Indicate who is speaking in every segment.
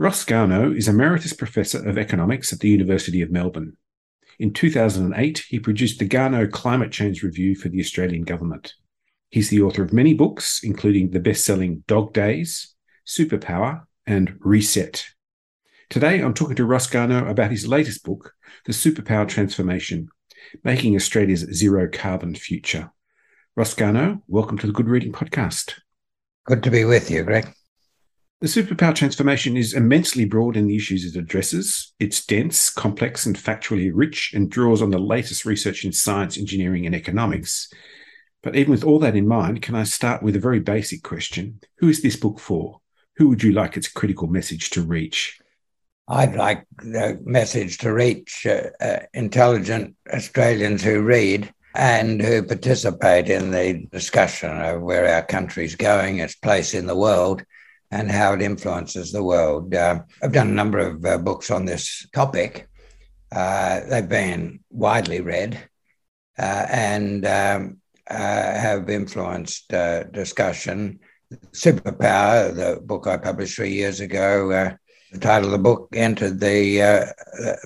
Speaker 1: Ross Garnaut is Emeritus Professor of Economics at the University of Melbourne. In 2008, he produced the Garnaut Climate Change Review for the Australian Government. He's the author of many books, including the best selling Dog Days, Superpower, and Reset. Today, I'm talking to Ross Garnaut about his latest book, The Superpower Transformation Making Australia's Zero Carbon Future. Ross Garnaut, welcome to the Good Reading Podcast.
Speaker 2: Good to be with you, Greg.
Speaker 1: The superpower transformation is immensely broad in the issues it addresses. It's dense, complex, and factually rich, and draws on the latest research in science, engineering, and economics. But even with all that in mind, can I start with a very basic question? Who is this book for? Who would you like its critical message to reach?
Speaker 2: I'd like the message to reach uh, uh, intelligent Australians who read and who participate in the discussion of where our country's going, its place in the world, and how it influences the world. Uh, I've done a number of uh, books on this topic. Uh, they've been widely read uh, and um, uh, have influenced uh, discussion. Superpower, the book I published three years ago, the title of the book entered the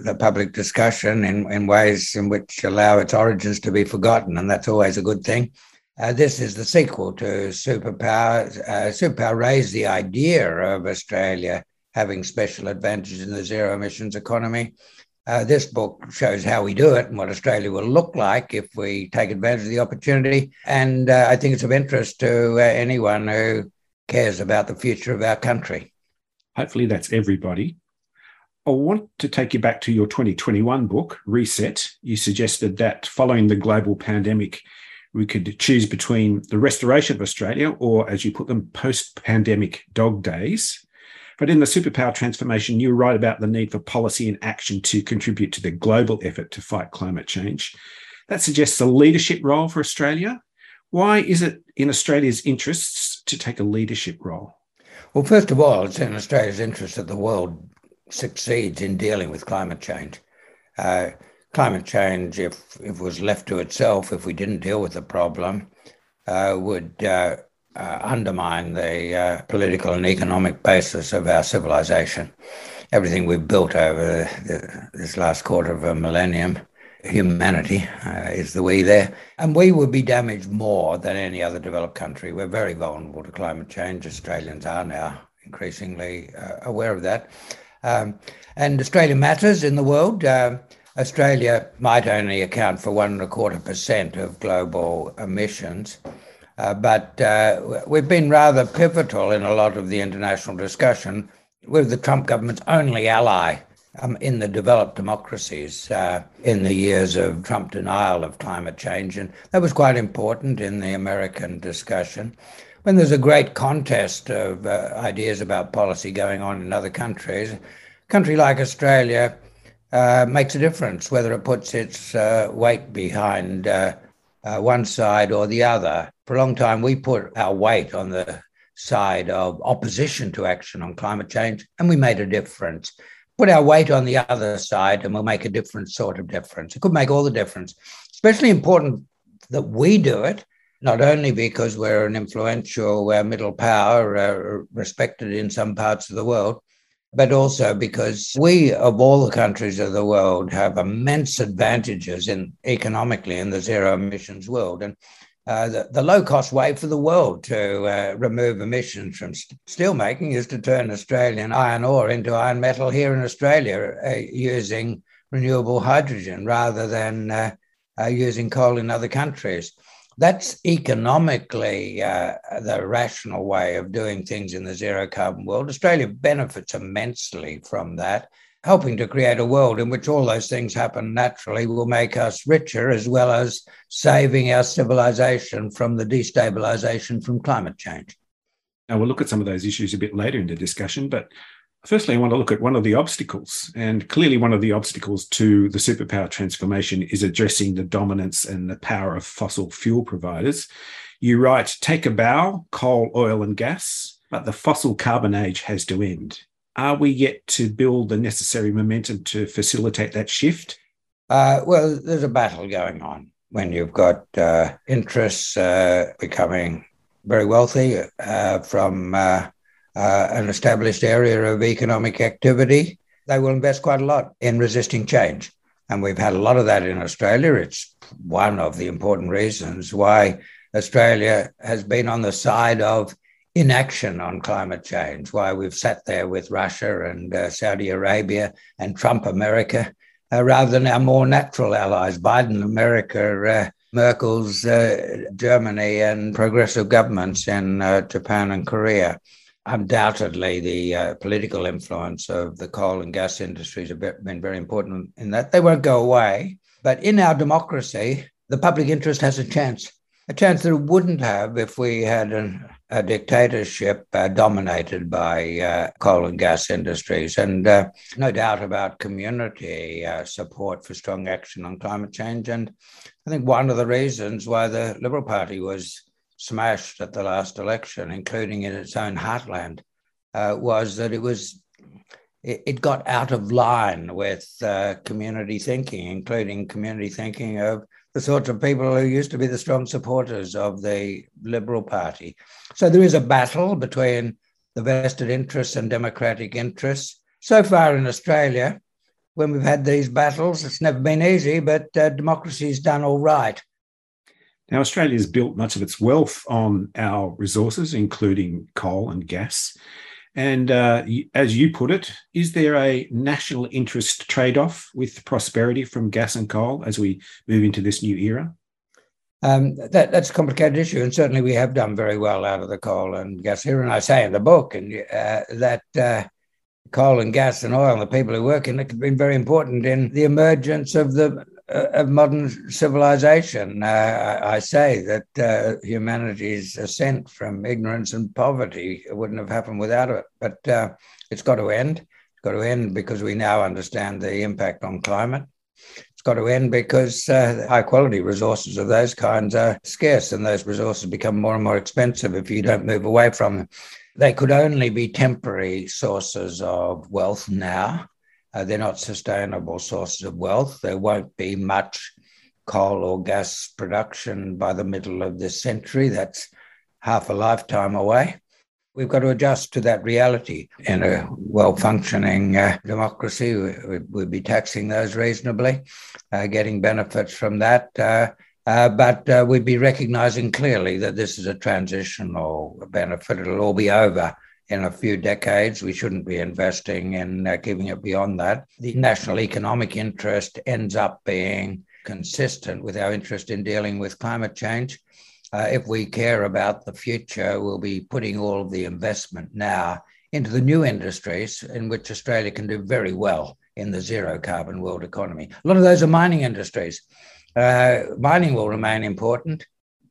Speaker 2: the public discussion in, in ways in which allow its origins to be forgotten, and that's always a good thing. Uh, this is the sequel to Superpower. Uh, Superpower raised the idea of Australia having special advantages in the zero emissions economy. Uh, this book shows how we do it and what Australia will look like if we take advantage of the opportunity. And uh, I think it's of interest to uh, anyone who cares about the future of our country.
Speaker 1: Hopefully, that's everybody. I want to take you back to your 2021 book, Reset. You suggested that following the global pandemic, we could choose between the restoration of Australia or, as you put them, post pandemic dog days. But in the superpower transformation, you write about the need for policy and action to contribute to the global effort to fight climate change. That suggests a leadership role for Australia. Why is it in Australia's interests to take a leadership role?
Speaker 2: Well, first of all, it's in Australia's interest that the world succeeds in dealing with climate change. Uh, climate change, if, if it was left to itself, if we didn't deal with the problem, uh, would uh, uh, undermine the uh, political and economic basis of our civilization. Everything we've built over the, this last quarter of a millennium, humanity uh, is the we there. And we would be damaged more than any other developed country. We're very vulnerable to climate change. Australians are now increasingly uh, aware of that. Um, and Australia matters in the world. Australia might only account for one and a quarter percent of global emissions, uh, but uh, we've been rather pivotal in a lot of the international discussion. We're the Trump government's only ally um, in the developed democracies uh, in the years of Trump denial of climate change, and that was quite important in the American discussion. When there's a great contest of uh, ideas about policy going on in other countries, a country like Australia uh, makes a difference whether it puts its uh, weight behind uh, uh, one side or the other. For a long time, we put our weight on the side of opposition to action on climate change, and we made a difference. Put our weight on the other side, and we'll make a different sort of difference. It could make all the difference. Especially important that we do it, not only because we're an influential uh, middle power, uh, respected in some parts of the world, but also because we, of all the countries of the world, have immense advantages in economically in the zero emissions world. And uh, the, the low cost way for the world to uh, remove emissions from st- steelmaking is to turn Australian iron ore into iron metal here in Australia uh, using renewable hydrogen rather than uh, uh, using coal in other countries. That's economically uh, the rational way of doing things in the zero carbon world. Australia benefits immensely from that. Helping to create a world in which all those things happen naturally will make us richer as well as saving our civilization from the destabilization from climate change.
Speaker 1: Now, we'll look at some of those issues a bit later in the discussion, but Firstly, I want to look at one of the obstacles. And clearly, one of the obstacles to the superpower transformation is addressing the dominance and the power of fossil fuel providers. You write, take a bow, coal, oil, and gas, but the fossil carbon age has to end. Are we yet to build the necessary momentum to facilitate that shift?
Speaker 2: Uh, well, there's a battle going on when you've got uh, interests uh, becoming very wealthy uh, from uh, an established area of economic activity, they will invest quite a lot in resisting change. And we've had a lot of that in Australia. It's one of the important reasons why Australia has been on the side of inaction on climate change, why we've sat there with Russia and uh, Saudi Arabia and Trump America, uh, rather than our more natural allies, Biden America, uh, Merkel's uh, Germany, and progressive governments in uh, Japan and Korea undoubtedly the uh, political influence of the coal and gas industries have been very important in that. They won't go away. But in our democracy, the public interest has a chance, a chance that it wouldn't have if we had an, a dictatorship uh, dominated by uh, coal and gas industries. And uh, no doubt about community uh, support for strong action on climate change. And I think one of the reasons why the Liberal Party was smashed at the last election, including in its own heartland, uh, was that it was it, it, got out of line with uh, community thinking, including community thinking of the sorts of people who used to be the strong supporters of the Liberal Party. So there is a battle between the vested interests and democratic interests. So far in Australia, when we've had these battles, it's never been easy, but uh, democracy's done all right.
Speaker 1: Now, Australia has built much of its wealth on our resources, including coal and gas. And uh, as you put it, is there a national interest trade off with prosperity from gas and coal as we move into this new era?
Speaker 2: Um, that, that's a complicated issue, and certainly we have done very well out of the coal and gas here. And I say in the book and uh, that uh, coal and gas and oil, and the people who work in it, have been very important in the emergence of the of modern civilization. Uh, I say that uh, humanity's ascent from ignorance and poverty wouldn't have happened without it. But uh, it's got to end. It's got to end because we now understand the impact on climate. It's got to end because uh, high quality resources of those kinds are scarce and those resources become more and more expensive if you don't move away from them. They could only be temporary sources of wealth now uh, they're not sustainable sources of wealth. There won't be much coal or gas production by the middle of this century. That's half a lifetime away. We've got to adjust to that reality. In a well functioning uh, democracy, we, would be taxing those reasonably, uh, getting benefits from that. Uh, uh but uh, we'd be recognizing clearly that this is a transitional benefit. It'll all be over in a few decades. We shouldn't be investing in uh, keeping it beyond that. The national economic interest ends up being consistent with our interest in dealing with climate change. Uh, if we care about the future, we'll be putting all of the investment now into the new industries in which Australia can do very well in the zero carbon world economy. A lot of those are mining industries. Uh, mining will remain important.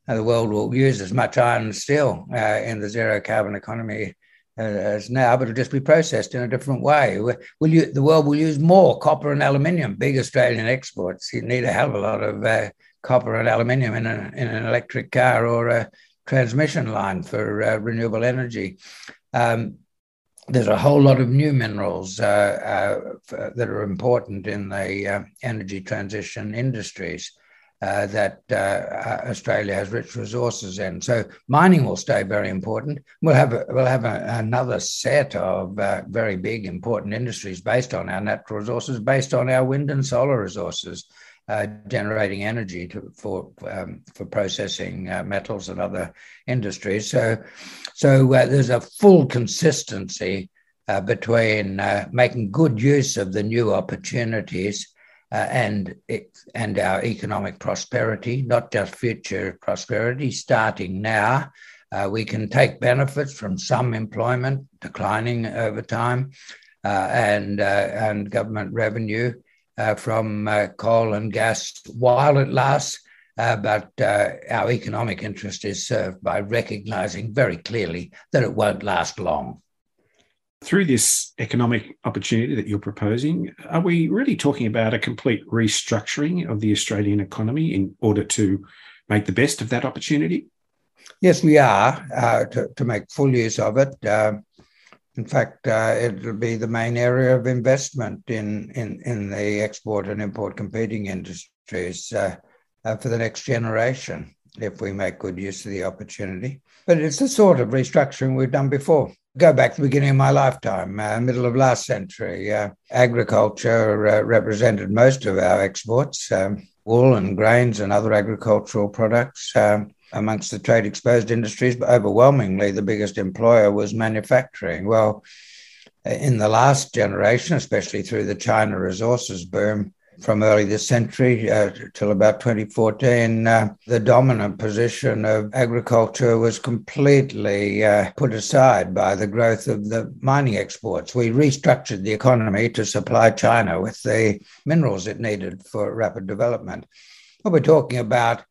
Speaker 2: Uh, the world will use as much iron and steel uh, in the zero carbon economy as now, but it'll just be processed in a different way. Will you, the world will use more copper and aluminium, big Australian exports. You need a hell of a lot of uh, copper and aluminium in, a, in an electric car or a transmission line for uh, renewable energy. Um, there's a whole lot of new minerals uh, uh that are important in the uh, energy transition industries uh, that uh, uh, Australia has rich resources in. So mining will stay very important. We'll have a, we'll have a, another set of uh, very big important industries based on our natural resources, based on our wind and solar resources, uh, generating energy to, for um, for processing metals and other industries. So so there's a full consistency between making good use of the new opportunities uh, and and our economic prosperity, not just future prosperity, starting now. Uh, we can take benefits from some employment declining over time, uh, and uh, and government revenue uh, from uh, coal and gas while it lasts. but our economic interest is served by recognizing very clearly that it won't last long.
Speaker 1: Through this economic opportunity that you're proposing, are we really talking about a complete restructuring of the Australian economy in order to make the best of that opportunity?
Speaker 2: Yes, we are uh, to, to make full use of it. Uh, in fact, uh, it'll be the main area of investment in, in, in the export and import competing industries uh, uh, for the next generation if we make good use of the opportunity. But it's the sort of restructuring we've done before. Go back to the beginning of my lifetime, uh, middle of last century. Uh, agriculture uh, represented most of our exports, um, wool and grains and other agricultural products. Um, amongst the trade exposed industries, but overwhelmingly the biggest employer was manufacturing. Well, in the last generation, especially through the China resources boom from early this century uh, till about 2014, uh, the dominant position of agriculture was completely uh, put aside by the growth of the mining exports. We restructured the economy to supply China with the minerals it needed for rapid development. What we're talking about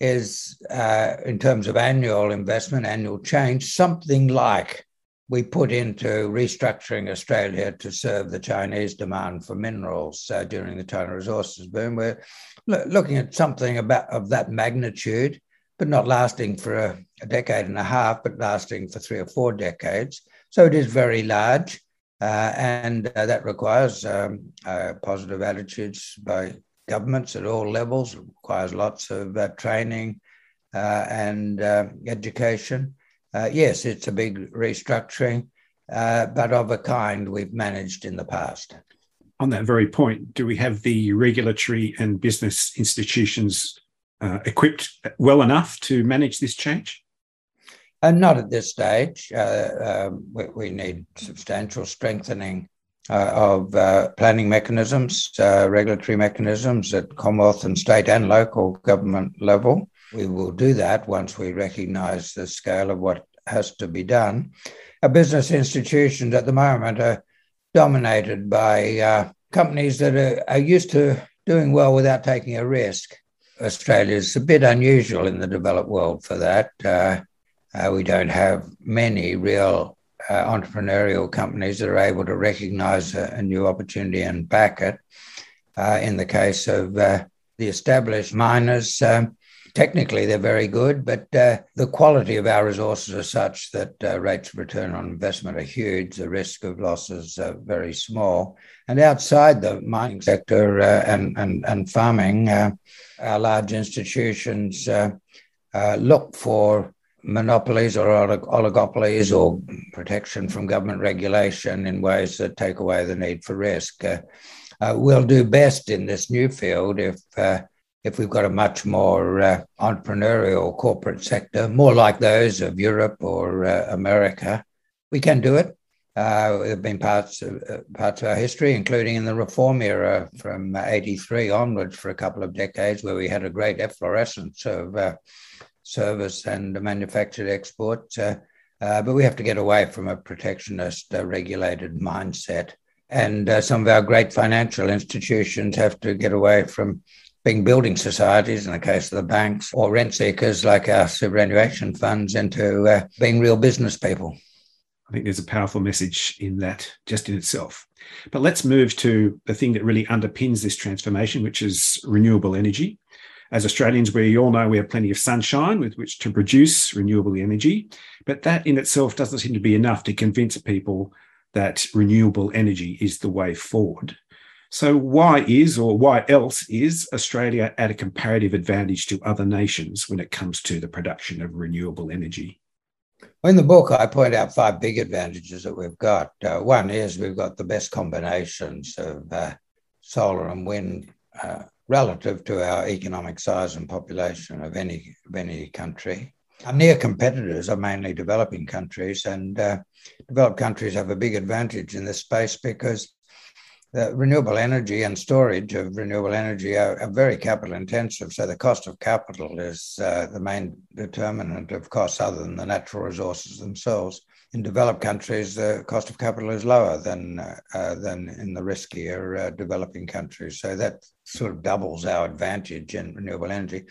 Speaker 2: is, uh, in terms of annual investment, annual change, something like we put into restructuring Australia to serve the Chinese demand for minerals uh, during the China resources boom. We're lo- looking at something about of that magnitude, but not lasting for a, a, decade and a half, but lasting for three or four decades. So it is very large, uh, and uh, that requires um, uh, positive attitudes by governments at all levels. It requires lots of uh, training uh, and education. Uh, yes, it's a big restructuring, uh, but of a kind we've managed in the past.
Speaker 1: On that very point, do we have the regulatory and business institutions uh, equipped well enough to manage this change?
Speaker 2: not at this stage. Um, we, we need substantial strengthening uh, of uh, planning mechanisms, uh, regulatory mechanisms at Commonwealth and state and local government level. We will do that once we recognize the scale of what has to be done. Our business institutions at the moment are dominated by uh, companies that are, are used to doing well without taking a risk. Australia is a bit unusual in the developed world for that. Uh, uh, we don't have many real uh, entrepreneurial companies that are able to recognize a, a new opportunity and back it. Uh, in the case of uh, the established miners, um, technically they're very good, but uh, the quality of our resources are such that uh, rates of return on investment are huge. The risk of losses are very small. And outside the mining sector uh, and, and, and farming, our large institutions look for monopolies or oligopolies or protection from government regulation in ways that take away the need for risk. Uh, uh, we'll do best in this new field if uh, if we've got a much more uh, entrepreneurial corporate sector, more like those of Europe or uh, America. We can do it. Uh, there have been parts of, parts of our history, including in the reform era from '83 onwards, for a couple of decades, where we had a great efflorescence of service and manufactured exports. Uh, uh, but we have to get away from a protectionist, uh, regulated mindset. And uh, some of our great financial institutions have to get away from being building societies, in the case of the banks, or rent seekers like our superannuation funds, into uh, being real business people.
Speaker 1: I think there's a powerful message in that just in itself. But let's move to the thing that really underpins this transformation, which is renewable energy. As Australians, we all know we have plenty of sunshine with which to produce renewable energy, but that in itself doesn't seem to be enough to convince people that renewable energy is the way forward. So, why is or why else is Australia at a comparative advantage to other nations when it comes to the production of renewable energy?
Speaker 2: In the book, I point out five big advantages that we've got. Uh, one is we've got the best combinations of uh, solar and wind uh, relative to our economic size and population of any of any country. Our near competitors are mainly developing countries, and uh, developed countries have a big advantage in this space because the renewable energy and storage of renewable energy are, are very capital intensive. So the cost of capital is uh, the main determinant of costs, other than the natural resources themselves in developed countries, the cost of capital is lower than uh, than in the riskier uh, developing countries. So that sort of doubles our advantage in renewable energy.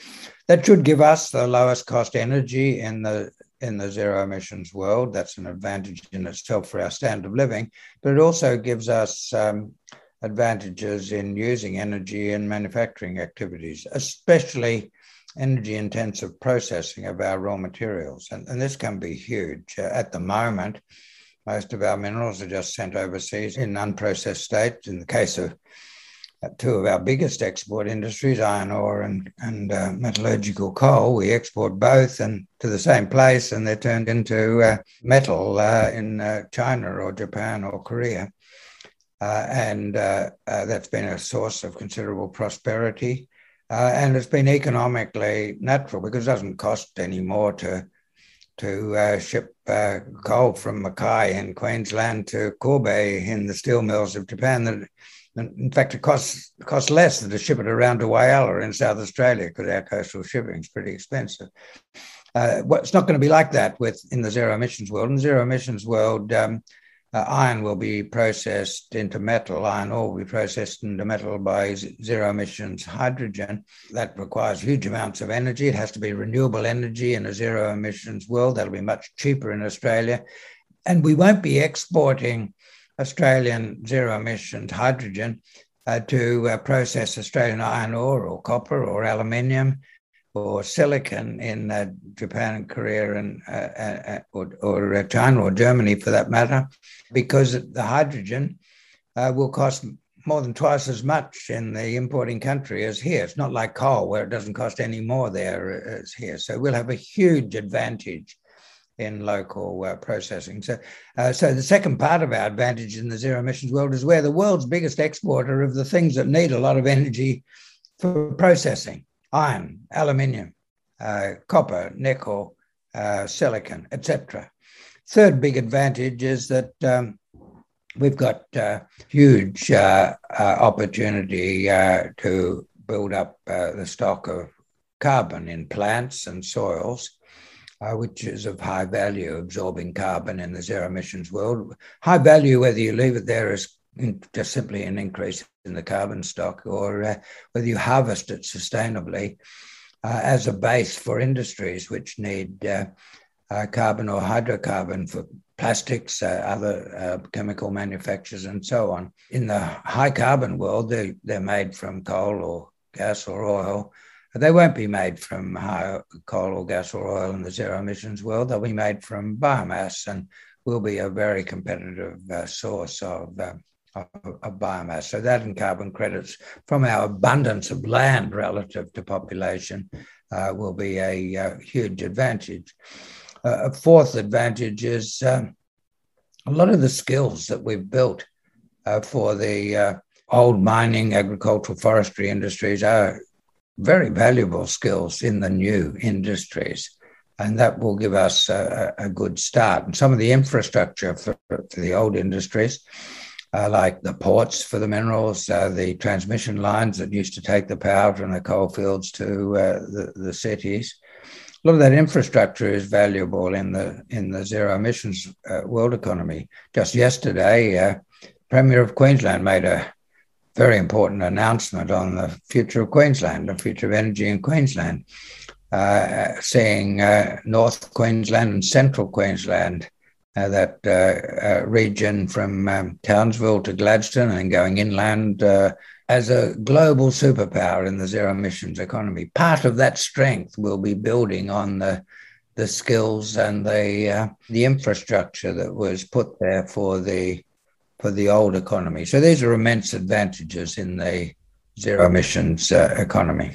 Speaker 2: That should give us the lowest cost energy in the in the zero emissions world. That's an advantage in itself for our standard of living, but it also gives us um, advantages in using energy in manufacturing activities, especially energy intensive processing of our raw materials. And, and this can be huge. Uh, at the moment, most of our minerals are just sent overseas in unprocessed state. In the case of two of our biggest export industries, iron ore and, and uh, metallurgical coal, we export both and to the same place, and they're turned into uh, metal uh, in uh, China or Japan or Korea. Uh, and that's been a source of considerable prosperity. and it's been economically natural because it doesn't cost any more to to uh, ship uh, coal from Mackay in Queensland to Kobe in the steel mills of Japan. That, in fact, it costs costs less than to ship it around to Whyalla in South Australia because our coastal shipping is pretty expensive. Uh, well, it's not going to be like that with in the zero emissions world. In the zero emissions world, um, uh, iron will be processed into metal. Iron ore will be processed into metal by zero emissions hydrogen. That requires huge amounts of energy. It has to be renewable energy in a zero emissions world. That'll be much cheaper in Australia. And we won't be exporting Australian zero emissions hydrogen uh, to uh, process Australian iron ore or copper or aluminium or silicon in uh, Japan and Korea and uh, uh, uh or, or China or Germany for that matter, because the hydrogen will cost more than twice as much in the importing country as here. It's not like coal where it doesn't cost any more there as here. So we'll have a huge advantage in local uh, processing. So, uh, so the second part of our advantage in the zero emissions world is we're the world's biggest exporter of the things that need a lot of energy for processing iron, aluminium, uh, copper, nickel, uh, silicon, etc. Third big advantage is that um, we've got uh, huge uh, opportunity to build up the stock of carbon in plants and soils. Which is of high value, absorbing carbon in the zero emissions world. High value, whether you leave it there as just simply an increase in the carbon stock, or uh, whether you harvest it sustainably uh, as a base for industries which need uh, uh carbon or hydrocarbon for plastics, uh, other uh, chemical manufacturers, and so on. In the high carbon world, they're, they're made from coal or gas or oil. They won't be made from coal or gas or oil in the zero emissions world. They'll be made from biomass and will be a very competitive source of of, of, biomass. So that and carbon credits from our abundance of land relative to population uh, will be a, a uh, huge advantage. Uh, a fourth advantage is um, a lot of the skills that we've built uh, for the uh, old mining, agricultural, forestry industries are very valuable skills in the new industries. And that will give us a, a good start. And some of the infrastructure for, for the old industries uh, like the ports for the minerals, uh, the transmission lines that used to take the power from the coal fields to uh, the, the cities. A lot of that infrastructure is valuable in the in the zero emissions uh, world economy. Just yesterday, uh, Premier of Queensland made a very important announcement on the future of Queensland, the future of energy in Queensland, uh, saying North Queensland and Central Queensland uh, that uh, uh, region from um, Townsville to Gladstone and going inland as a global superpower in the zero emissions economy. Part of that strength will be building on the the skills and the uh, the infrastructure that was put there for the for the old economy. So these are immense advantages in the zero emissions uh, economy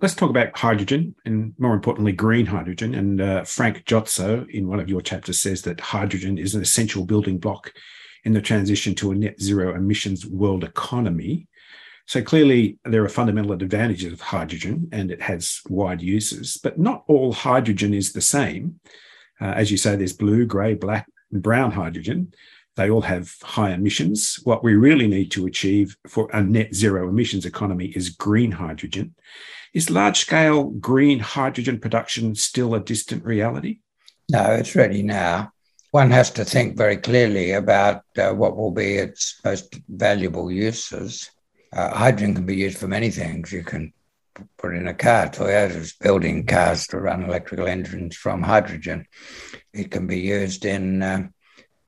Speaker 1: let's talk about hydrogen and more importantly, green hydrogen. And uh, Frank Jotzo, in one of your chapters, says that hydrogen is an essential building block in the transition to a net zero emissions world economy. So clearly, there are fundamental advantages of hydrogen and it has wide uses, but not all hydrogen is the same. Uh, as you say, there's blue, grey, black, and brown hydrogen. They all have high emissions. What we really need to achieve for a net zero emissions economy is green hydrogen. Is large scale green hydrogen production still a distant reality?
Speaker 2: No, it's ready now. One has to think very clearly about uh, what will be its most valuable uses. Uh, hydrogen can be used for many things. You can put in a car. Toyota's building cars to run electrical engines from hydrogen. It can be used in um,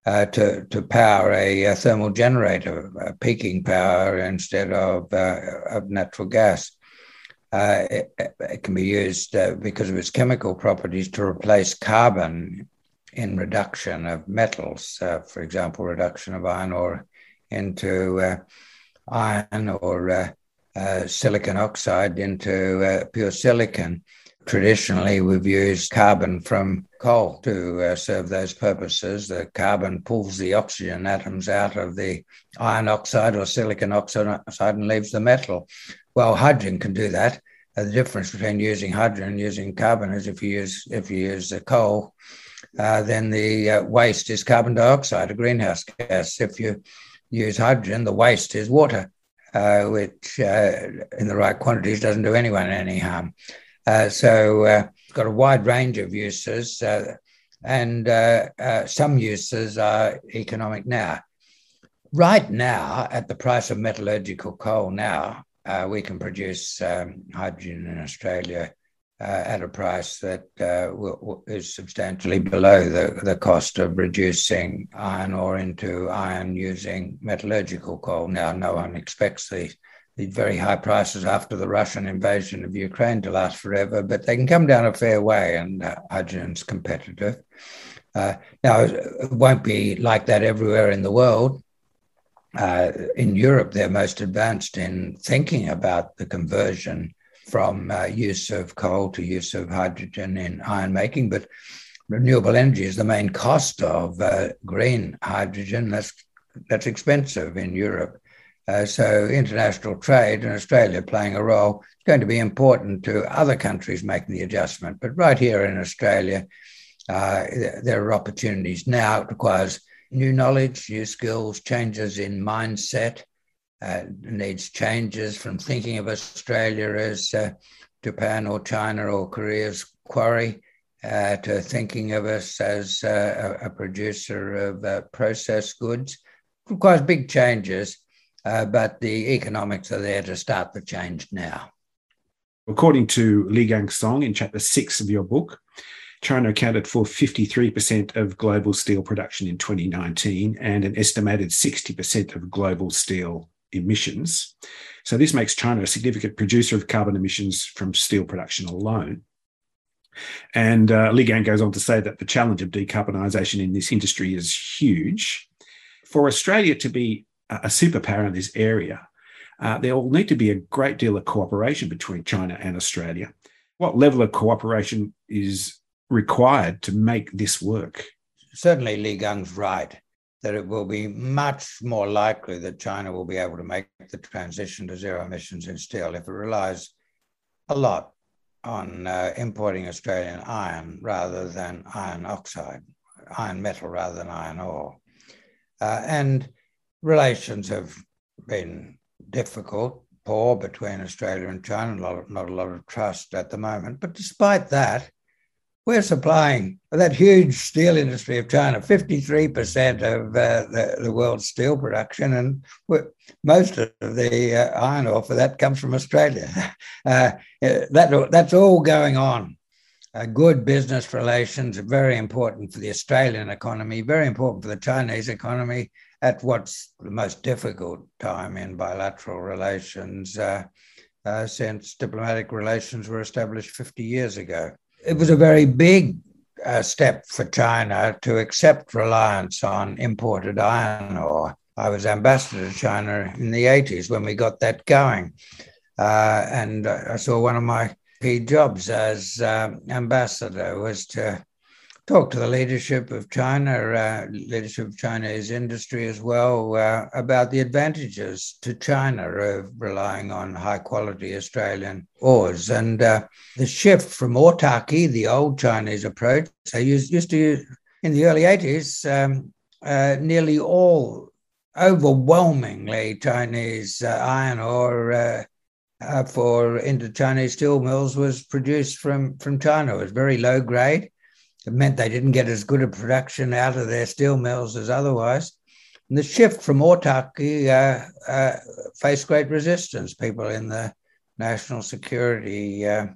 Speaker 2: uh, to, to power a, a, thermal generator, peaking power instead of, uh, of natural gas. Uh, it, it, can be used uh, because of its chemical properties to replace carbon in reduction of metals, for example, reduction of iron ore into iron or silicon oxide into pure silicon. Traditionally, we've used carbon from coal to uh, serve those purposes. The carbon pulls the oxygen atoms out of the iron oxide or silicon oxide and leaves the metal. Well, hydrogen can do that. Uh, the difference between using hydrogen and using carbon is if you use if you use the coal, uh, then the uh, waste is carbon dioxide, a greenhouse gas. If you use hydrogen, the waste is water, uh, which uh, in the right quantities doesn't do anyone any harm. Uh, so uh, it's got a wide range of uses, uh, and some uses are economic now. Right now, at the price of metallurgical coal now, we can produce um, hydrogen in Australia uh, at a price that uh, is substantially below the, the cost of reducing iron ore into iron using metallurgical coal. Now, no one expects the the very high prices after the Russian invasion of Ukraine to last forever, but they can come down a fair way, and uh, hydrogen's competitive. Uh, now, it won't be like that everywhere in the world. Uh, in Europe, they're most advanced in thinking about the conversion from uh, use of coal to use of hydrogen in iron making, but renewable energy is the main cost of uh, green hydrogen. That's that's expensive in Europe. Uh, so international trade and Australia playing a role is going to be important to other countries making the adjustment. But right here in Australia, uh, there are opportunities now. It requires new knowledge, new skills, changes in mindset. Uh, needs changes from thinking of Australia as uh, Japan or China or Korea's quarry uh, to thinking of us as uh, a, a, producer of processed goods. It requires big changes uh, but the economics are there to start the change now.
Speaker 1: According to Ligang Song in chapter six of your book, China accounted for 53% of global steel production in 2019 and an estimated 60% of global steel emissions. So, this makes China a significant producer of carbon emissions from steel production alone. And uh, Ligang goes on to say that the challenge of decarbonisation in this industry is huge. For Australia to be a superpower in this area, uh, there will need to be a great deal of cooperation between China and Australia. What level of cooperation is required to make this work?
Speaker 2: Certainly, Ligang's right that it will be much more likely that China will be able to make the transition to zero emissions in steel if it relies a lot on uh, importing Australian iron rather than iron oxide, iron metal rather than iron ore. Uh, and relations have been difficult, poor between Australia and China, not, of, not a lot of trust at the moment. But despite that, we're supplying that huge steel industry of China, 53% of uh, the, the, world's steel production, and most of the uh, iron ore for that comes from Australia. Uh, that, that's all going on. Good business relations are very important for the Australian economy, very important for the Chinese economy, at what's the most difficult time in bilateral relations uh, uh, since diplomatic relations were established 50 years ago. It was a very big uh, step for China to accept reliance on imported iron ore. I was ambassador to China in the 80s when we got that going. Uh, and I saw one of my key jobs as uh, ambassador was to talk to the leadership of China, uh, leadership of Chinese industry as well, uh, about the advantages to China of relying on high quality Australian ores. And uh, the shift from autarky, the old Chinese approach, they used, used to in the early 80s, um, uh, nearly all, overwhelmingly Chinese uh, iron ore. Uh, for into Chinese steel mills was produced from from China. It was very low grade, it meant they didn't get as good a production out of their steel mills as otherwise. And the shift from autarky uh, uh, faced great resistance. People in the national security uh,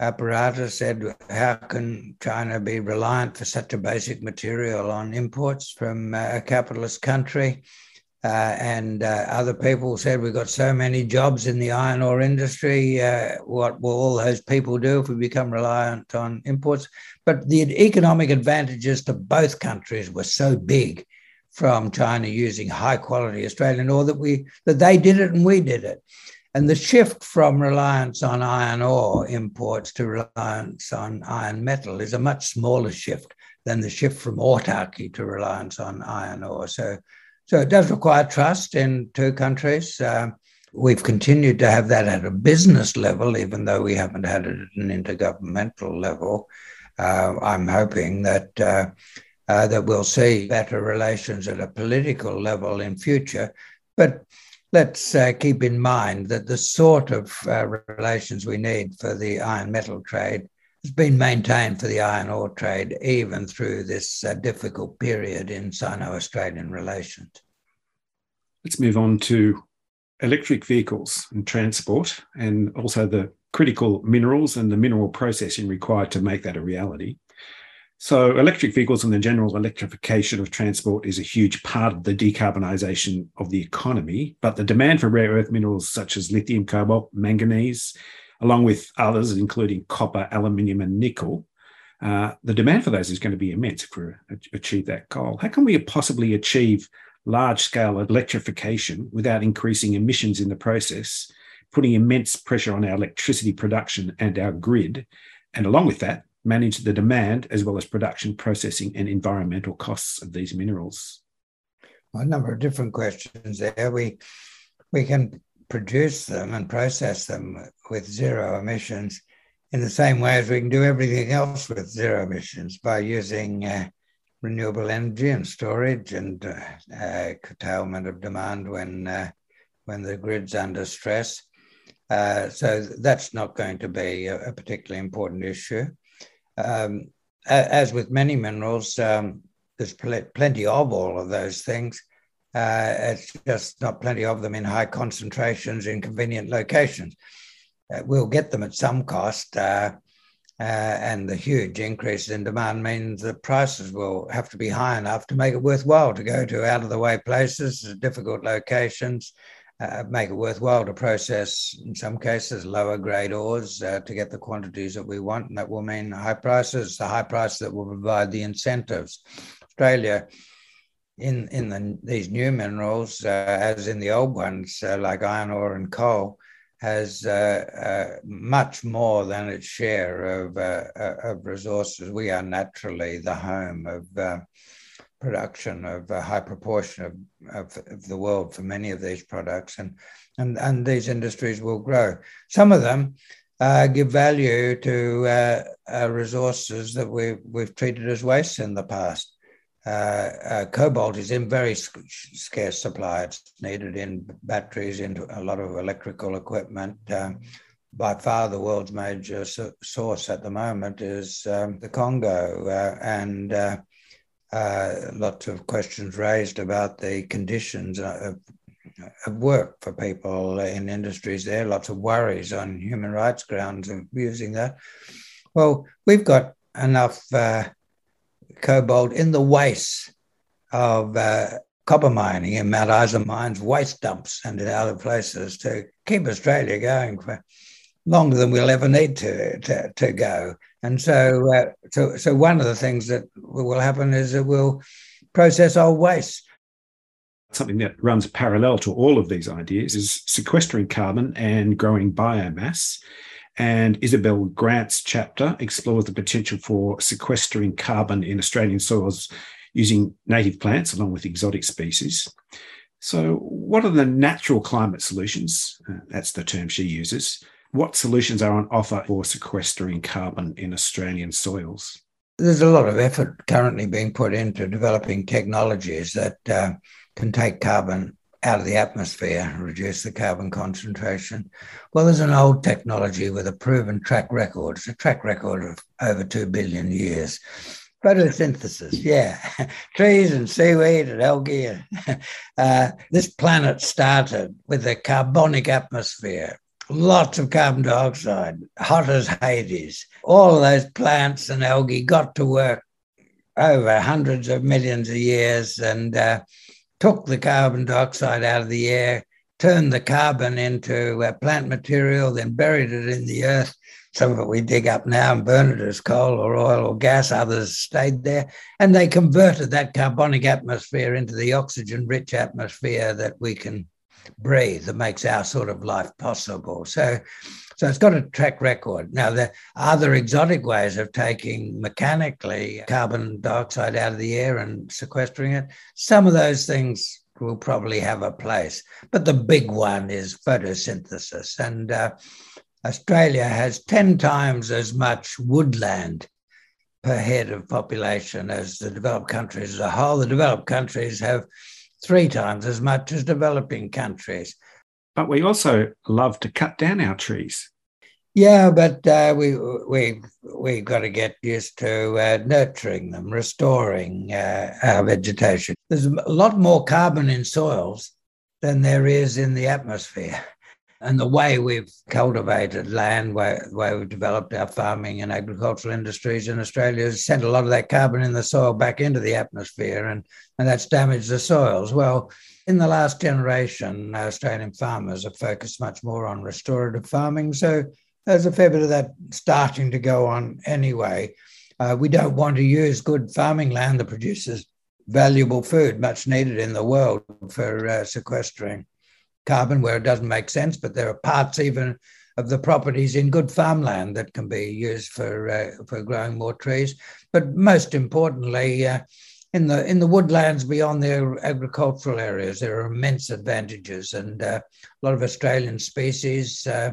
Speaker 2: apparatus said, How can China be reliant for such a basic material on imports from uh, a capitalist country? Uh, and uh, other people said, We've got so many jobs in the iron ore industry. Uh, what will all those people do if we become reliant on imports? But the economic advantages to both countries were so big from China using high quality Australian ore that we that they did it and we did it. And the shift from reliance on iron ore imports to reliance on iron metal is a much smaller shift than the shift from autarky to reliance on iron ore. So so it does require trust in two countries. Uh, we've continued to have that at a business level, even though we haven't had it at an intergovernmental level. Uh, I'm hoping that uh, uh that we'll see better relations at a political level in future. But let's uh, keep in mind that the sort of uh, relations we need for the iron metal trade has been maintained for the iron ore trade even through this uh, difficult period in Sino Australian relations.
Speaker 1: Let's move on to electric vehicles and transport, and also the critical minerals and the mineral processing required to make that a reality. So, electric vehicles and the general electrification of transport is a huge part of the decarbonisation of the economy. But the demand for rare earth minerals such as lithium, cobalt, manganese, along with others, including copper, aluminium, and nickel, uh, the demand for those is going to be immense if we achieve that goal. How can we possibly achieve large scale electrification without increasing emissions in the process, putting immense pressure on our electricity production and our grid? And along with that, manage the demand as well as production, processing, and environmental costs of these minerals?
Speaker 2: a number of different questions there. We we can produce them and process them with zero emissions in the same way as we can do everything else with zero emissions by using uh, renewable energy and storage and uh, uh, curtailment of demand when uh, when the grid's under stress. Uh, so that's not going to be a, a particularly important issue. Um, as with many minerals, um, there's pl- plenty of all of those things. Uh, it's just not plenty of them in high concentrations in convenient locations. Uh, we'll get them at some cost, uh, uh and the huge increase in demand means the prices will have to be high enough to make it worthwhile to go to out of the way places, difficult locations, uh, make it worthwhile to process, in some cases, lower grade ores uh, to get the quantities that we want. And that will mean high prices, the high price that will provide the incentives. Australia, in, in the, these new minerals, uh, as in the old ones, uh, like iron ore and coal, has uh, uh, much more than its share of, of resources. We are naturally the home of production of a high proportion of, of, of, the world for many of these products, and, and, and these industries will grow. Some of them uh, give value to uh, uh, resources that we've, we've treated as waste in the past. Uh, uh, cobalt is in very scarce supply. It's needed in batteries, into a lot of electrical equipment. Um, by far, the world's major source at the moment is um, the Congo, uh, and uh, lots of questions raised about the conditions of, of, work for people in industries there, lots of worries on human rights grounds of using that. Well, we've got enough uh, cobalt in the waste of uh, copper mining in Mount Isa mines, waste dumps, and in other places to keep Australia going for longer than we'll ever need to to, to go. And so, uh, so, so one of the things that will happen is that we'll process old waste.
Speaker 1: Something that runs parallel to all of these ideas is sequestering carbon and growing biomass. And Isabelle Grant's chapter explores the potential for sequestering carbon in Australian soils using native plants along with exotic species. So, what are the natural climate solutions? Uh, that's the term she uses what solutions are on offer for sequestering carbon in Australian soils?
Speaker 2: There's a lot of effort currently being put into developing technologies that uh, can take carbon out of the atmosphere reduce the carbon concentration. Well, there's an old technology with a proven track record. It's a track record of over 2 billion years. Photosynthesis, yeah. Trees and seaweed and algae. Uh, this planet started with a carbonic atmosphere lots of carbon dioxide, hot as Hades. All of those plants and algae got to work over hundreds of millions of years and uh, took the carbon dioxide out of the air, turned the carbon into uh, plant material, then buried it in the earth. Some of it we dig up now and burn it as coal or oil or gas. Others stayed there. And they converted that carbonic atmosphere into the oxygen rich atmosphere that we can breathe that makes our sort of life possible. So, so it's got a track record. Now, there are other exotic ways of taking mechanically carbon dioxide out of the air and sequestering it. Some of those things will probably have a place, but the big one is photosynthesis. And uh, Australia has 10 times as much woodland per head of population as the developed countries as a whole. The developed countries have three times as much as developing countries.
Speaker 1: But we also love to cut down our trees.
Speaker 2: Yeah, but uh, we we we got to get used to uh, nurturing them, restoring uh, our vegetation. There's a lot more carbon in soils than there is in the atmosphere and the way we've cultivated land, way, the way we've developed our farming and agricultural industries in Australia has sent a lot of that carbon in the soil back into the atmosphere, and, and that's damaged the soils. Well, in the last generation, Australian farmers have focused much more on restorative farming. So there's a fair bit of that starting to go on anyway. Uh, we don't want to use good farming land that produces valuable food, much needed in the world for uh, sequestering carbon where it doesn't make sense, but there are parts even of the properties in good farmland that can be used for uh, for growing more trees. But most importantly, uh, in the in the woodlands beyond the agricultural areas, there are immense advantages, and uh, a lot of Australian species. Uh,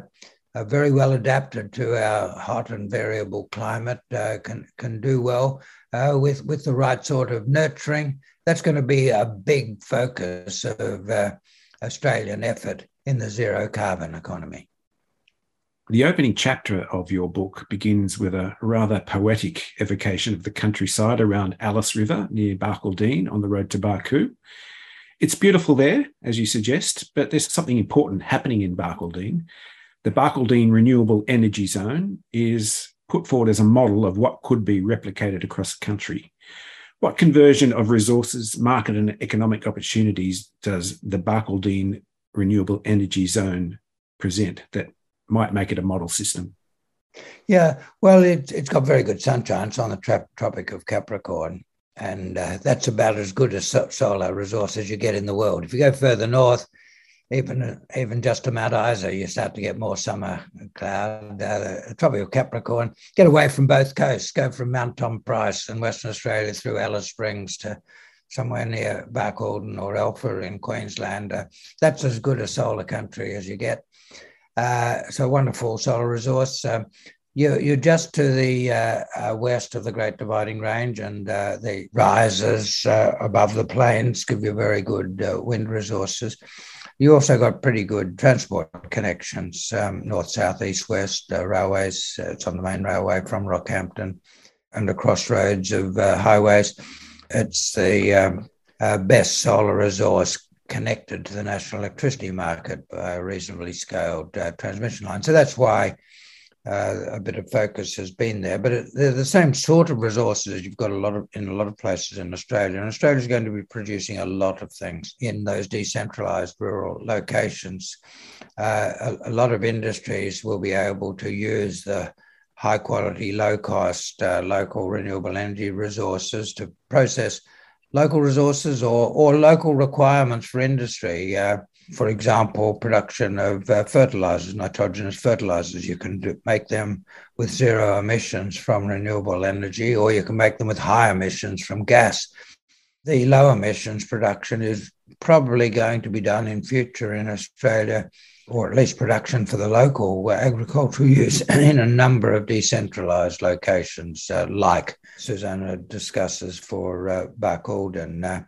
Speaker 2: are very well adapted to our hot and variable climate. Uh, can can do well uh, with with the right sort of nurturing. That's going to be a big focus of Australian effort in the zero carbon economy.
Speaker 1: The opening chapter of your book begins with a rather poetic evocation of the countryside around Alice River near Barcaldine on the road to Baku. It's beautiful there, as you suggest, but there's something important happening in Barcaldine. The Barcaldine Renewable Energy Zone is put forward as a model of what could be replicated across the country. What conversion of resources, market, and economic opportunities does the Barcaldine Renewable Energy Zone present that might make it a model system?
Speaker 2: Yeah, well, it, it's got very good sunshine. It's on the tra- Tropic of Capricorn, and uh, that's about as good a so- solar resource as you get in the world. If you go further north, even even just to Mount Isa, you start to get more summer cloud. Uh, Tropic Capricorn, get away from both coasts, go from Mount Tom Price in Western Australia through Alice Springs to somewhere near Barcaldine or Alpha in Queensland. Uh, that's as good a solar country as you get. Uh, so wonderful solar resource. Um, you, you're just to the uh, uh, west of the Great Dividing Range, and uh, the rises uh, above the plains give you very good uh, wind resources. You also got pretty good transport connections, um, north, south, east, west uh, railways. it's on the main railway from Rockhampton and the crossroads of highways. It's the um, best solar resource connected to the national electricity market by a reasonably scaled transmission line. So that's why uh, a bit of focus has been there, but it, they're the same sort of resources you've got a lot of in a lot of places in Australia. And Australia is going to be producing a lot of things in those decentralized rural locations. Uh, a, a, lot of industries will be able to use the high quality, low cost, uh, local renewable energy resources to process local resources or, or local requirements for industry. Uh, for example, production of uh, fertilizers, nitrogenous fertilizers. You can do, make them with zero emissions from renewable energy, or you can make them with high emissions from gas. The low emissions production is probably going to be done in future in Australia, or at least production for the local agricultural use in a number of decentralized locations, uh, like Susannah discusses for uh, Barcaldine.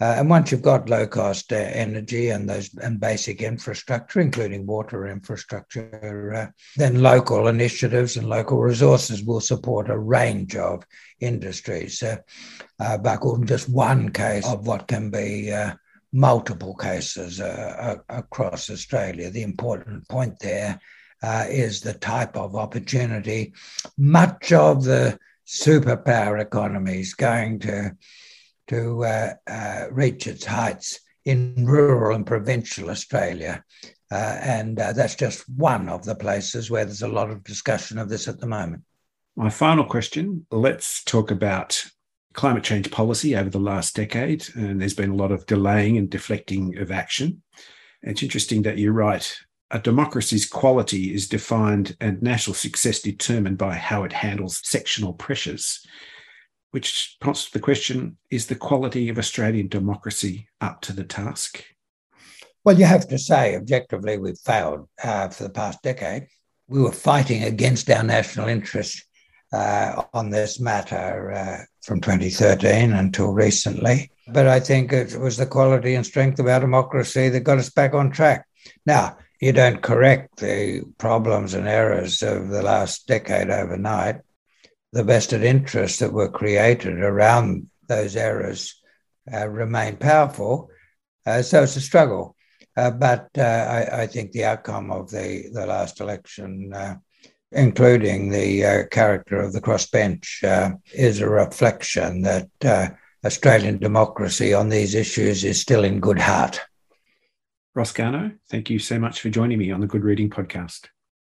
Speaker 2: Uh, and once you've got low cost uh, energy and those and basic infrastructure, including water infrastructure, uh, then local initiatives and local resources will support a range of industries. Uh, uh, just one case of what can be uh, multiple cases uh, across Australia. The important point there uh, is the type of opportunity. Much of the superpower economy is going to to uh, uh, reach its heights in rural and provincial Australia. Uh, and uh, that's just one of the places where there's a lot of discussion of this at the moment.
Speaker 1: My final question let's talk about climate change policy over the last decade. And there's been a lot of delaying and deflecting of action. It's interesting that you write a democracy's quality is defined and national success determined by how it handles sectional pressures which prompts the question is the quality of Australian democracy up to the task?
Speaker 2: Well, you have to say, objectively, we've failed uh, for the past decade. We were fighting against our national interest uh, on this matter uh, from 2013 until recently. But I think it was the quality and strength of our democracy that got us back on track. Now, you don't correct the problems and errors of the last decade overnight the vested interests that were created around those errors uh, remain powerful. Uh, so it's a struggle. Uh, but uh, I, I, think the outcome of the, the last election, uh, including the uh, character of the crossbench, is a reflection that Australian democracy on these issues is still in good heart.
Speaker 1: Ross Garnaut, thank you so much for joining me on the Good Reading Podcast.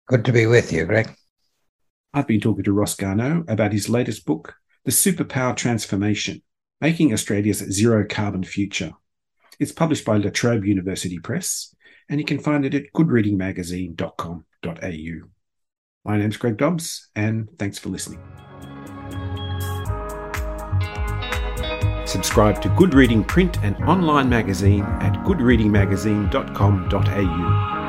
Speaker 2: Good to be with you, Greg.
Speaker 1: I've been talking to Ross Garnaut about his latest book, The Superpower Transformation Making Australia's Zero Carbon Future. It's published by La Trobe University Press, and you can find it at goodreadingmagazine.com.au. My name's Greg Dobbs, and thanks for listening. Subscribe to Good Reading print and online magazine at goodreadingmagazine.com.au.